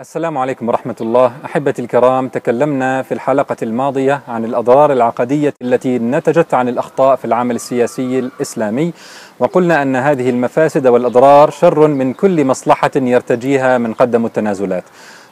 السلام عليكم ورحمة الله. أحبتي الكرام تكلمنا في الحلقة الماضية عن الأضرار العقدية التي نتجت عن الأخطاء في العمل السياسي الإسلامي وقلنا أن هذه المفاسد والأضرار شر من كل مصلحة يرتجيها من قدم التنازلات.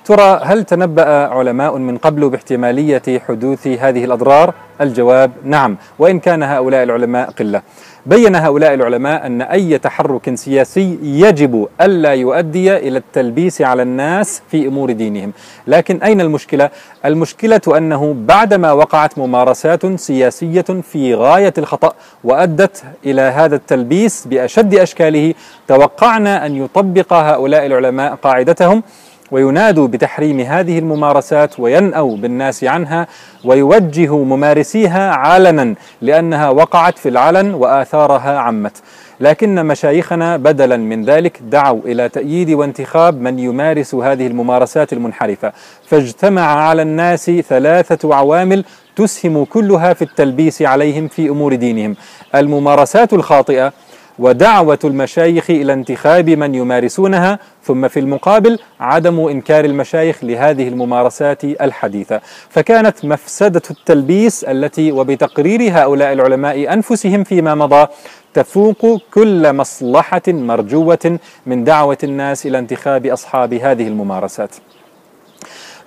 ترى هل تنبأ علماء من قبل باحتمالية حدوث هذه الأضرار؟ الجواب نعم وإن كان هؤلاء العلماء قلة. بين هؤلاء العلماء أن أي تحرك سياسي يجب ألا يؤدي إلى التلبيس على الناس في أمور دينهم لكن أين المشكلة؟ المشكلة أنه بعدما وقعت ممارسات سياسية في غاية الخطأ وأدت إلى هذا التلبيس بأشد أشكاله توقعنا أن يطبق هؤلاء العلماء قاعدتهم وينادوا بتحريم هذه الممارسات وينأوا بالناس عنها ويوجهوا ممارسيها علنا لأنها وقعت في العلن وآثارها عمت. لكن مشايخنا بدلا من ذلك دعوا إلى تأييد وانتخاب من يمارس هذه الممارسات المنحرفة، فاجتمع على الناس ثلاثة عوامل تسهم كلها في التلبيس عليهم في أمور دينهم، الممارسات الخاطئة ودعوة المشايخ إلى انتخاب من يمارسونها ثم في المقابل عدم إنكار المشايخ لهذه الممارسات الحديثة. فكانت مفسدة التلبيس التي وبتقرير هؤلاء العلماء أنفسهم فيما مضى تفوق كل مصلحة مرجوة من دعوة الناس إلى انتخاب أصحاب هذه الممارسات.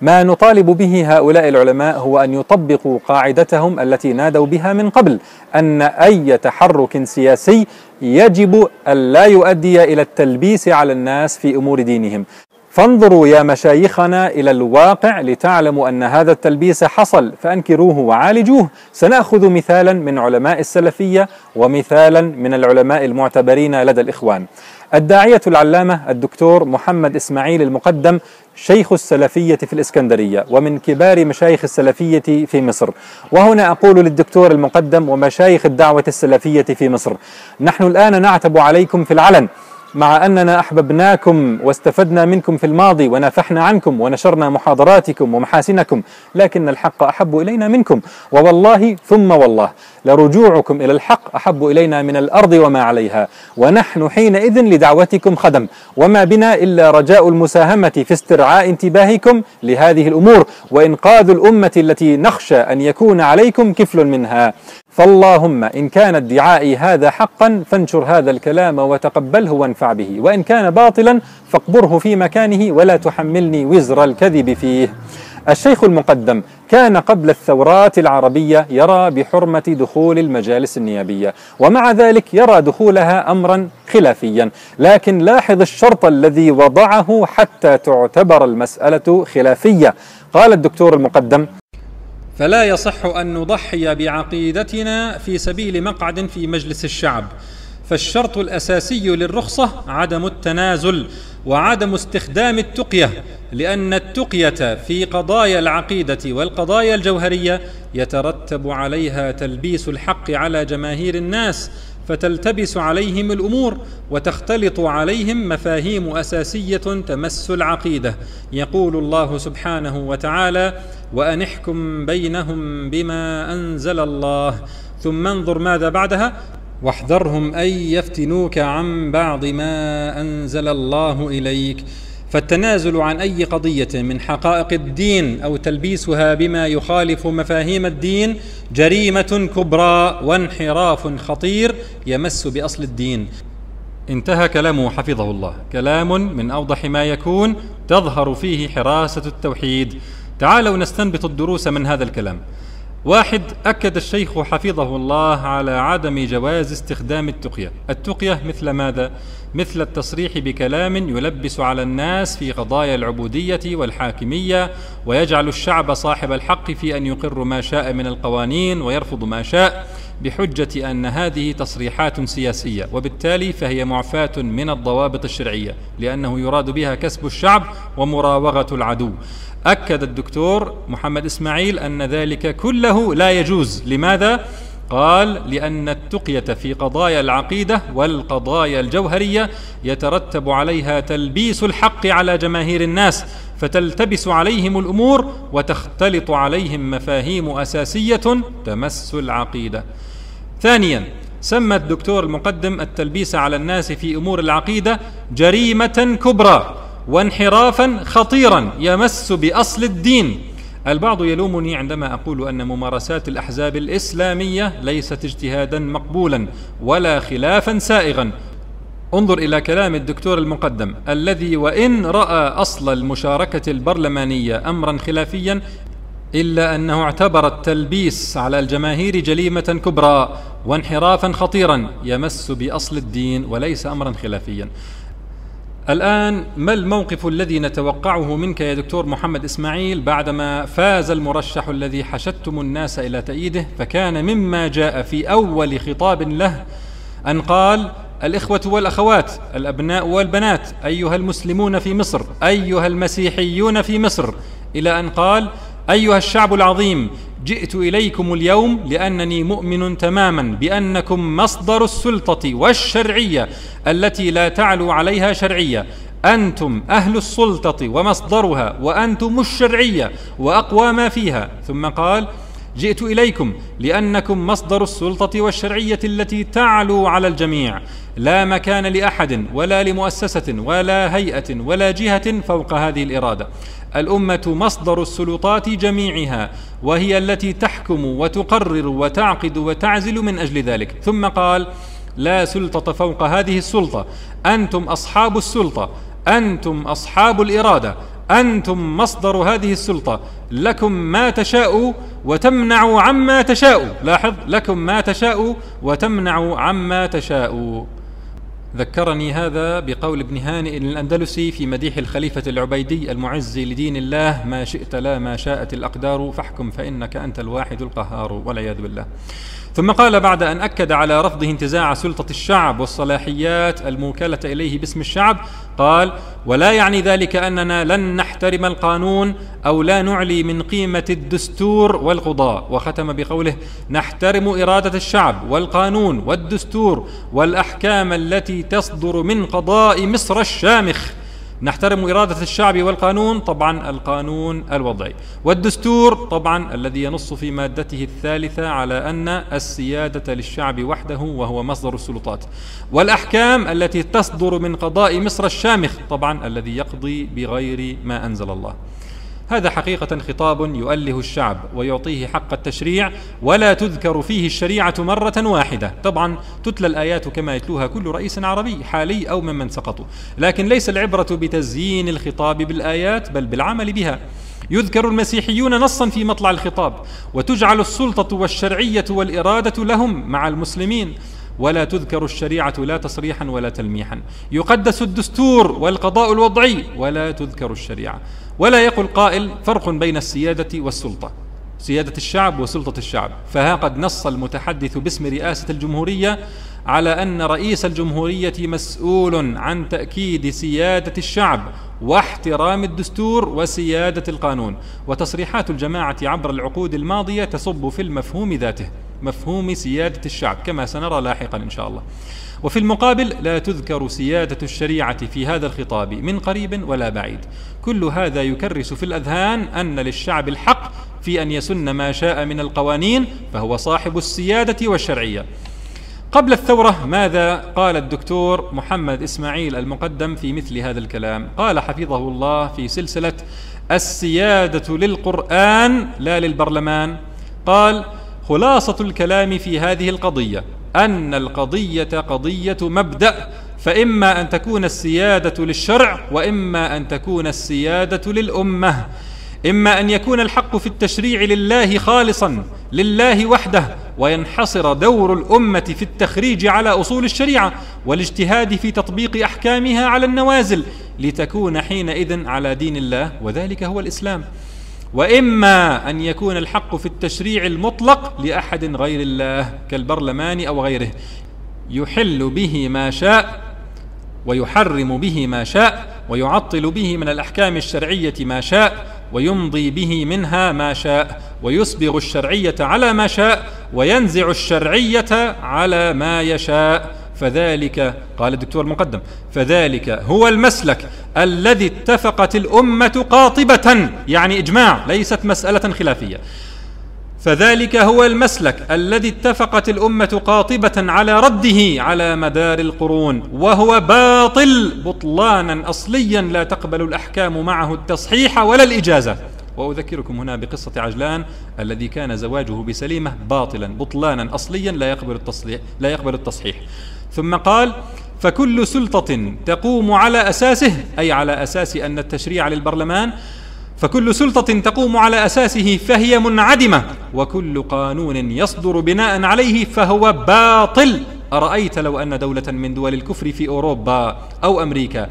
ما نطالب به هؤلاء العلماء هو أن يطبقوا قاعدتهم التي نادوا بها من قبل أن أي تحرك سياسي يجب أن لا يؤدي إلى التلبيس على الناس في أمور دينهم. فانظروا يا مشايخنا إلى الواقع لتعلموا أن هذا التلبيس حصل فأنكروه وعالجوه. سنأخذ مثالا من علماء السلفية ومثالا من العلماء المعتبرين لدى الإخوان. الداعية العلامة الدكتور محمد إسماعيل المقدم شيخ السلفية في الإسكندرية ومن كبار مشايخ السلفية في مصر. وهنا أقول للدكتور المقدم ومشايخ الدعوة السلفية في مصر نحن الآن نعتب عليكم في العلن مع أننا أحببناكم واستفدنا منكم في الماضي ونافحنا عنكم ونشرنا محاضراتكم ومحاسنكم لكن الحق أحب إلينا منكم ووالله ثم والله لرجوعكم إلى الحق أحب إلينا من الأرض وما عليها ونحن حينئذ لدعوتكم خدم وما بنا إلا رجاء المساهمة في استرعاء انتباهكم لهذه الأمور وإنقاذ الأمة التي نخشى أن يكون عليكم كفل منها. فاللهم إن كان ادعائي هذا حقا فانشر هذا الكلام وتقبله وانفع به. وإن كان باطلا فاقبره في مكانه ولا تحملني وزر الكذب فيه. الشيخ المقدم كان قبل الثورات العربية يرى بحرمة دخول المجالس النيابية ومع ذلك يرى دخولها أمرا خلافيا. لكن لاحظ الشرط الذي وضعه حتى تعتبر المسألة خلافية. قال الدكتور المقدم فلا يصح أن نضحي بعقيدتنا في سبيل مقعد في مجلس الشعب. فالشرط الأساسي للرخصة عدم التنازل وعدم استخدام التقية لأن التقية في قضايا العقيدة والقضايا الجوهرية يترتب عليها تلبيس الحق على جماهير الناس فتلتبس عليهم الأمور وتختلط عليهم مفاهيم أساسية تمس العقيدة. يقول الله سبحانه وتعالى وأن احكم بينهم بما أنزل الله ثم انظر ماذا بعدها واحذرهم أن يفتنوك عن بعض ما أنزل الله إليك. فالتنازل عن أي قضية من حقائق الدين أو تلبيسها بما يخالف مفاهيم الدين جريمة كبرى وانحراف خطير يمس بأصل الدين. انتهى كلامه حفظه الله. كلام من أوضح ما يكون تظهر فيه حراسة التوحيد. تعالوا نستنبط الدروس من هذا الكلام. واحد أكد الشيخ حفظه الله على عدم جواز استخدام التقية التقية مثل ماذا؟ مثل التصريح بكلام يلبس على الناس في قضايا العبودية والحاكمية ويجعل الشعب صاحب الحق في أن يقر ما شاء من القوانين ويرفض ما شاء بحجة أن هذه تصريحات سياسية وبالتالي فهي معفاة من الضوابط الشرعية لأنه يراد بها كسب الشعب ومراوغة العدو أكد الدكتور محمد إسماعيل أن ذلك كله لا يجوز لماذا؟ قال لأن التقية في قضايا العقيدة والقضايا الجوهرية يترتب عليها تلبيس الحق على جماهير الناس فتلتبس عليهم الأمور وتختلط عليهم مفاهيم أساسية تمس العقيدة. ثانيا سمى الدكتور المقدم التلبيس على الناس في أمور العقيدة جريمة كبرى وانحرافا خطيرا يمس بأصل الدين. البعض يلومني عندما أقول أن ممارسات الأحزاب الإسلامية ليست اجتهادا مقبولا ولا خلافا سائغا. انظر إلى كلام الدكتور المقدم الذي وإن رأى أصل المشاركة البرلمانية أمرا خلافيا إلا أنه اعتبر التلبيس على الجماهير جريمه كبرى وانحرافا خطيرا يمس بأصل الدين وليس أمرا خلافيا. الآن ما الموقف الذي نتوقعه منك يا دكتور محمد إسماعيل بعدما فاز المرشح الذي حشدتم الناس إلى تأييده؟ فكان مما جاء في أول خطاب له أن قال الإخوة والأخوات الأبناء والبنات أيها المسلمون في مصر أيها المسيحيون في مصر. إلى أن قال أيها الشعب العظيم جئت إليكم اليوم لأنني مؤمن تماما بأنكم مصدر السلطة والشرعية التي لا تعلو عليها شرعية. أنتم أهل السلطة ومصدرها وأنتم الشرعية وأقوى ما فيها. ثم قال جئت إليكم لأنكم مصدر السلطة والشرعية التي تعلو على الجميع. لا مكان لأحد ولا لمؤسسة ولا هيئة ولا جهة فوق هذه الإرادة. الأمة مصدر السلطات جميعها وهي التي تحكم وتقرر وتعقد وتعزل من أجل ذلك. ثم قال لا سلطة فوق هذه السلطة. أنتم أصحاب السلطة. أنتم أصحاب الإرادة. أنتم مصدر هذه السلطة. لكم ما تشاء وتمنع عما تشاء لاحظ لكم ما تشاء وتمنع عما تشاء ذكرني هذا بقول ابن هانئ الأندلسي في مديح الخليفة العبيدي المعز لدين الله. ما شئت لا ما شاءت الأقدار فاحكم فإنك أنت الواحد القهار والعياذ بالله. ثم قال بعد أن أكد على رفضه انتزاع سلطة الشعب والصلاحيات الموكلة إليه باسم الشعب قال ولا يعني ذلك أننا لن نحترم القانون أو لا نعلي من قيمة الدستور والقضاء. وختم بقوله نحترم إرادة الشعب والقانون والدستور والأحكام التي تصدر من قضاء مصر الشامخ. نحترم إرادة الشعب والقانون طبعا القانون الوضعي. والدستور طبعا الذي ينص في مادته الثالثة على أن السيادة للشعب وحده وهو مصدر السلطات. والأحكام التي تصدر من قضاء مصر الشامخ طبعا الذي يقضي بغير ما أنزل الله. هذا حقيقة خطاب يؤله الشعب ويعطيه حق التشريع ولا تذكر فيه الشريعة مرة واحدة. طبعا تتلى الآيات كما يتلوها كل رئيس عربي حالي أو ممن سقطوا. لكن ليس العبرة بتزيين الخطاب بالآيات بل بالعمل بها. يذكر المسيحيون نصا في مطلع الخطاب وتجعل السلطة والشرعية والإرادة لهم مع المسلمين. ولا تذكر الشريعة لا تصريحا ولا تلميحا. يقدس الدستور والقضاء الوضعي ولا تذكر الشريعة. ولا يقل قائل فرق بين السيادة والسلطة. سيادة الشعب وسلطة الشعب. فها قد نص المتحدث باسم رئاسة الجمهورية على أن رئيس الجمهورية مسؤول عن تأكيد سيادة الشعب واحترام الدستور وسيادة القانون. وتصريحات الجماعة عبر العقود الماضية تصب في المفهوم ذاته. مفهوم سيادة الشعب كما سنرى لاحقا إن شاء الله. وفي المقابل لا تذكر سيادة الشريعة في هذا الخطاب من قريب ولا بعيد. كل هذا يكرس في الأذهان أن للشعب الحق في أن يسن ما شاء من القوانين فهو صاحب السيادة والشرعية. قبل الثورة ماذا قال الدكتور محمد إسماعيل المقدم في مثل هذا الكلام؟ قال حفظه الله في سلسلة السيادة للقرآن لا للبرلمان. قال خلاصة الكلام في هذه القضية أن القضية قضية مبدأ فإما أن تكون السيادة للشرع وإما أن تكون السيادة للأمة. إما أن يكون الحق في التشريع لله خالصا لله وحده وينحصر دور الأمة في التخريج على أصول الشريعة والاجتهاد في تطبيق أحكامها على النوازل لتكون حينئذ على دين الله وذلك هو الإسلام. وإما أن يكون الحق في التشريع المطلق لأحد غير الله كالبرلمان أو غيره. يحل به ما شاء ويحرم به ما شاء ويعطل به من الأحكام الشرعية ما شاء ويمضي به منها ما شاء ويسبغ الشرعية على ما شاء وينزع الشرعية على ما يشاء. فذلك قال الدكتور المقدم فذلك هو المسلك. الذي اتفقت الأمة قاطبة يعني إجماع ليست مسألة خلافية. فذلك هو المسلك الذي اتفقت الأمة قاطبة على رده على مدار القرون وهو باطل بطلانا أصليا لا تقبل الأحكام معه التصحيح ولا الإجازة. وأذكركم هنا بقصة عجلان الذي كان زواجه بسليمة باطلا بطلانا أصليا لا يقبل التصحيح لا يقبل التصحيح. ثم قال فكل سلطة تقوم على أساسه أي على أساس أن التشريع للبرلمان فكل سلطة تقوم على أساسه فهي منعدمة وكل قانون يصدر بناء عليه فهو باطل. أرأيت لو أن دولة من دول الكفر في أوروبا أو أمريكا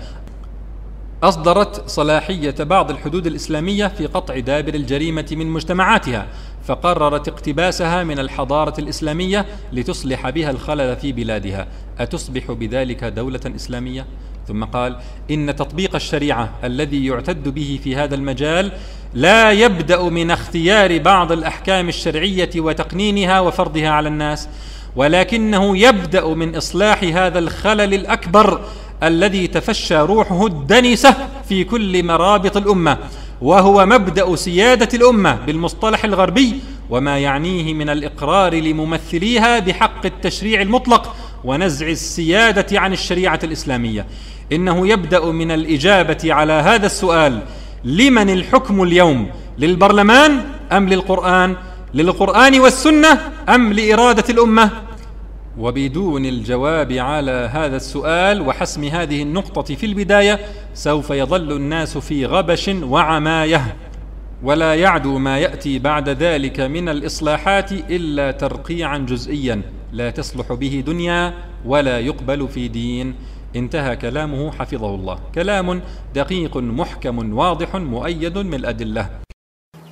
أصدرت صلاحية بعض الحدود الإسلامية في قطع دابر الجريمة من مجتمعاتها فقررت اقتباسها من الحضارة الإسلامية لتصلح بها الخلل في بلادها أتصبح بذلك دولة إسلامية؟ ثم قال إن تطبيق الشريعة الذي يعتد به في هذا المجال لا يبدأ من اختيار بعض الأحكام الشرعية وتقنينها وفرضها على الناس ولكنه يبدأ من إصلاح هذا الخلل الأكبر الذي تفشى روحه الدنسه في كل مرابط الأمة وهو مبدأ سيادة الأمة بالمصطلح الغربي وما يعنيه من الإقرار لممثليها بحق التشريع المطلق ونزع السيادة عن الشريعة الإسلامية. إنه يبدأ من الإجابة على هذا السؤال لمن الحكم اليوم؟ للبرلمان أم للقرآن؟ للقرآن والسنة أم لإرادة الأمة؟ وبدون الجواب على هذا السؤال وحسم هذه النقطة في البداية سوف يظل الناس في غبش وعماية. ولا يعدو ما يأتي بعد ذلك من الإصلاحات إلا ترقيعا جزئيا. لا تصلح به دنيا ولا يقبل في دين. انتهى كلامه حفظه الله. كلام دقيق محكم واضح مؤيد من الأدلة.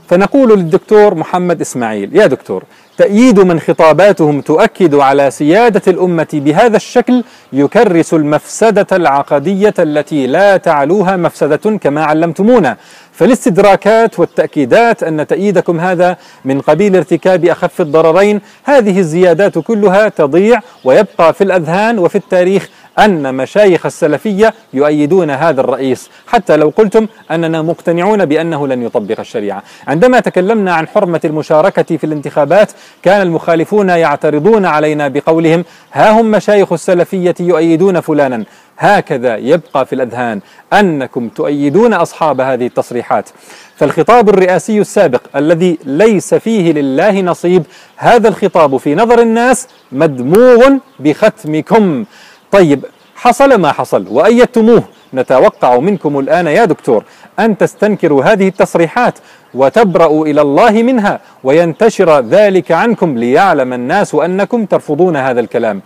فنقول للدكتور محمد إسماعيل يا دكتور تأييد من خطاباتهم تؤكد على سيادة الأمة بهذا الشكل يكرس المفسدة العقدية التي لا تعلوها مفسدة كما علمتمونا. فالاستدراكات والتأكيدات أن تأييدكم هذا من قبيل ارتكاب أخف الضررين هذه الزيادات كلها تضيع ويبقى في الأذهان وفي التاريخ أن مشايخ السلفية يؤيدون هذا الرئيس حتى لو قلتم أننا مقتنعون بأنه لن يطبق الشريعة. عندما تكلمنا عن حرمة المشاركة في الانتخابات كان المخالفون يعترضون علينا بقولهم ها هم مشايخ السلفية يؤيدون فلانا. هكذا يبقى في الأذهان أنكم تؤيدون أصحاب هذه التصريحات. فالخطاب الرئاسي السابق الذي ليس فيه لله نصيب هذا الخطاب في نظر الناس مدموغ بختمكم. طيب حصل ما حصل وأيدتموه. نتوقع منكم الآن يا دكتور أن تستنكروا هذه التصريحات وتبرأوا إلى الله منها وينتشر ذلك عنكم ليعلم الناس أنكم ترفضون هذا الكلام.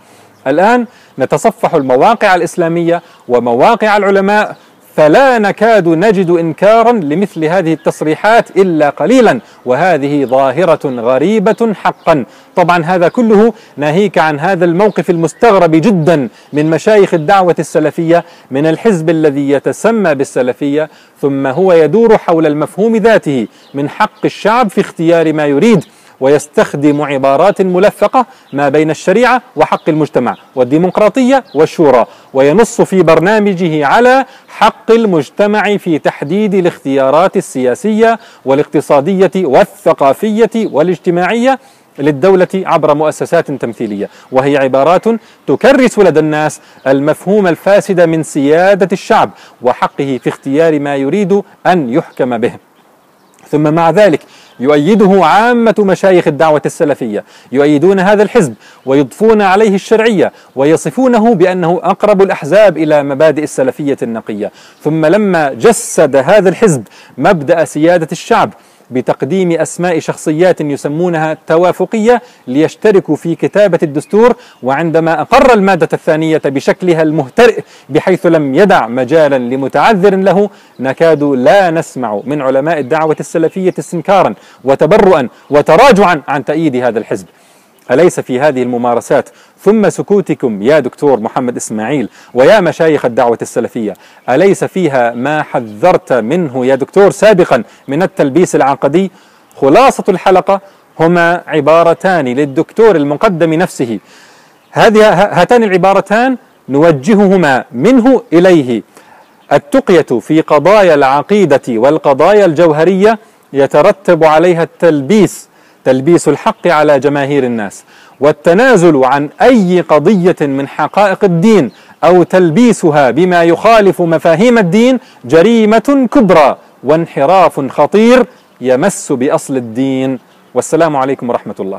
الآن نتصفح المواقع الإسلامية ومواقع العلماء فلا نكاد نجد إنكارا لمثل هذه التصريحات إلا قليلا وهذه ظاهرة غريبة حقا. طبعا هذا كله ناهيك عن هذا الموقف المستغرب جدا من مشايخ الدعوة السلفية من الحزب الذي يتسمى بالسلفية ثم هو يدور حول المفهوم ذاته من حق الشعب في اختيار ما يريد. ويستخدم عبارات ملفقة ما بين الشريعة وحق المجتمع والديمقراطية والشورى وينص في برنامجه على حق المجتمع في تحديد الاختيارات السياسية والاقتصادية والثقافية والاجتماعية للدولة عبر مؤسسات تمثيلية. وهي عبارات تكرس لدى الناس المفهوم الفاسد من سيادة الشعب وحقه في اختيار ما يريد أن يحكم به. ثم مع ذلك يؤيده عامة مشايخ الدعوة السلفية. يؤيدون هذا الحزب ويضفون عليه الشرعية ويصفونه بأنه أقرب الأحزاب إلى مبادئ السلفية النقية. ثم لما جسد هذا الحزب مبدأ سيادة الشعب بتقديم أسماء شخصيات يسمونها توافقية ليشتركوا في كتابة الدستور وعندما أقر المادة الثانية بشكلها المهترئ بحيث لم يدع مجالا لمتعذر له نكاد لا نسمع من علماء الدعوة السلفية استنكارا وتبرؤا وتراجعا عن تأييد هذا الحزب. أليس في هذه الممارسات؟ ثم سكوتكم يا دكتور محمد إسماعيل ويا مشايخ الدعوة السلفية أليس فيها ما حذرت منه يا دكتور سابقا من التلبيس العقدي؟ خلاصة الحلقة هما عبارتان للدكتور المقدم نفسه. هذه هاتان العبارتان نوجههما منه إليه. التقية في قضايا العقيدة والقضايا الجوهرية يترتب عليها التلبيس تلبيس الحق على جماهير الناس والتنازل عن أي قضية من حقائق الدين أو تلبيسها بما يخالف مفاهيم الدين جريمة كبرى وانحراف خطير يمس بأصل الدين. والسلام عليكم ورحمة الله.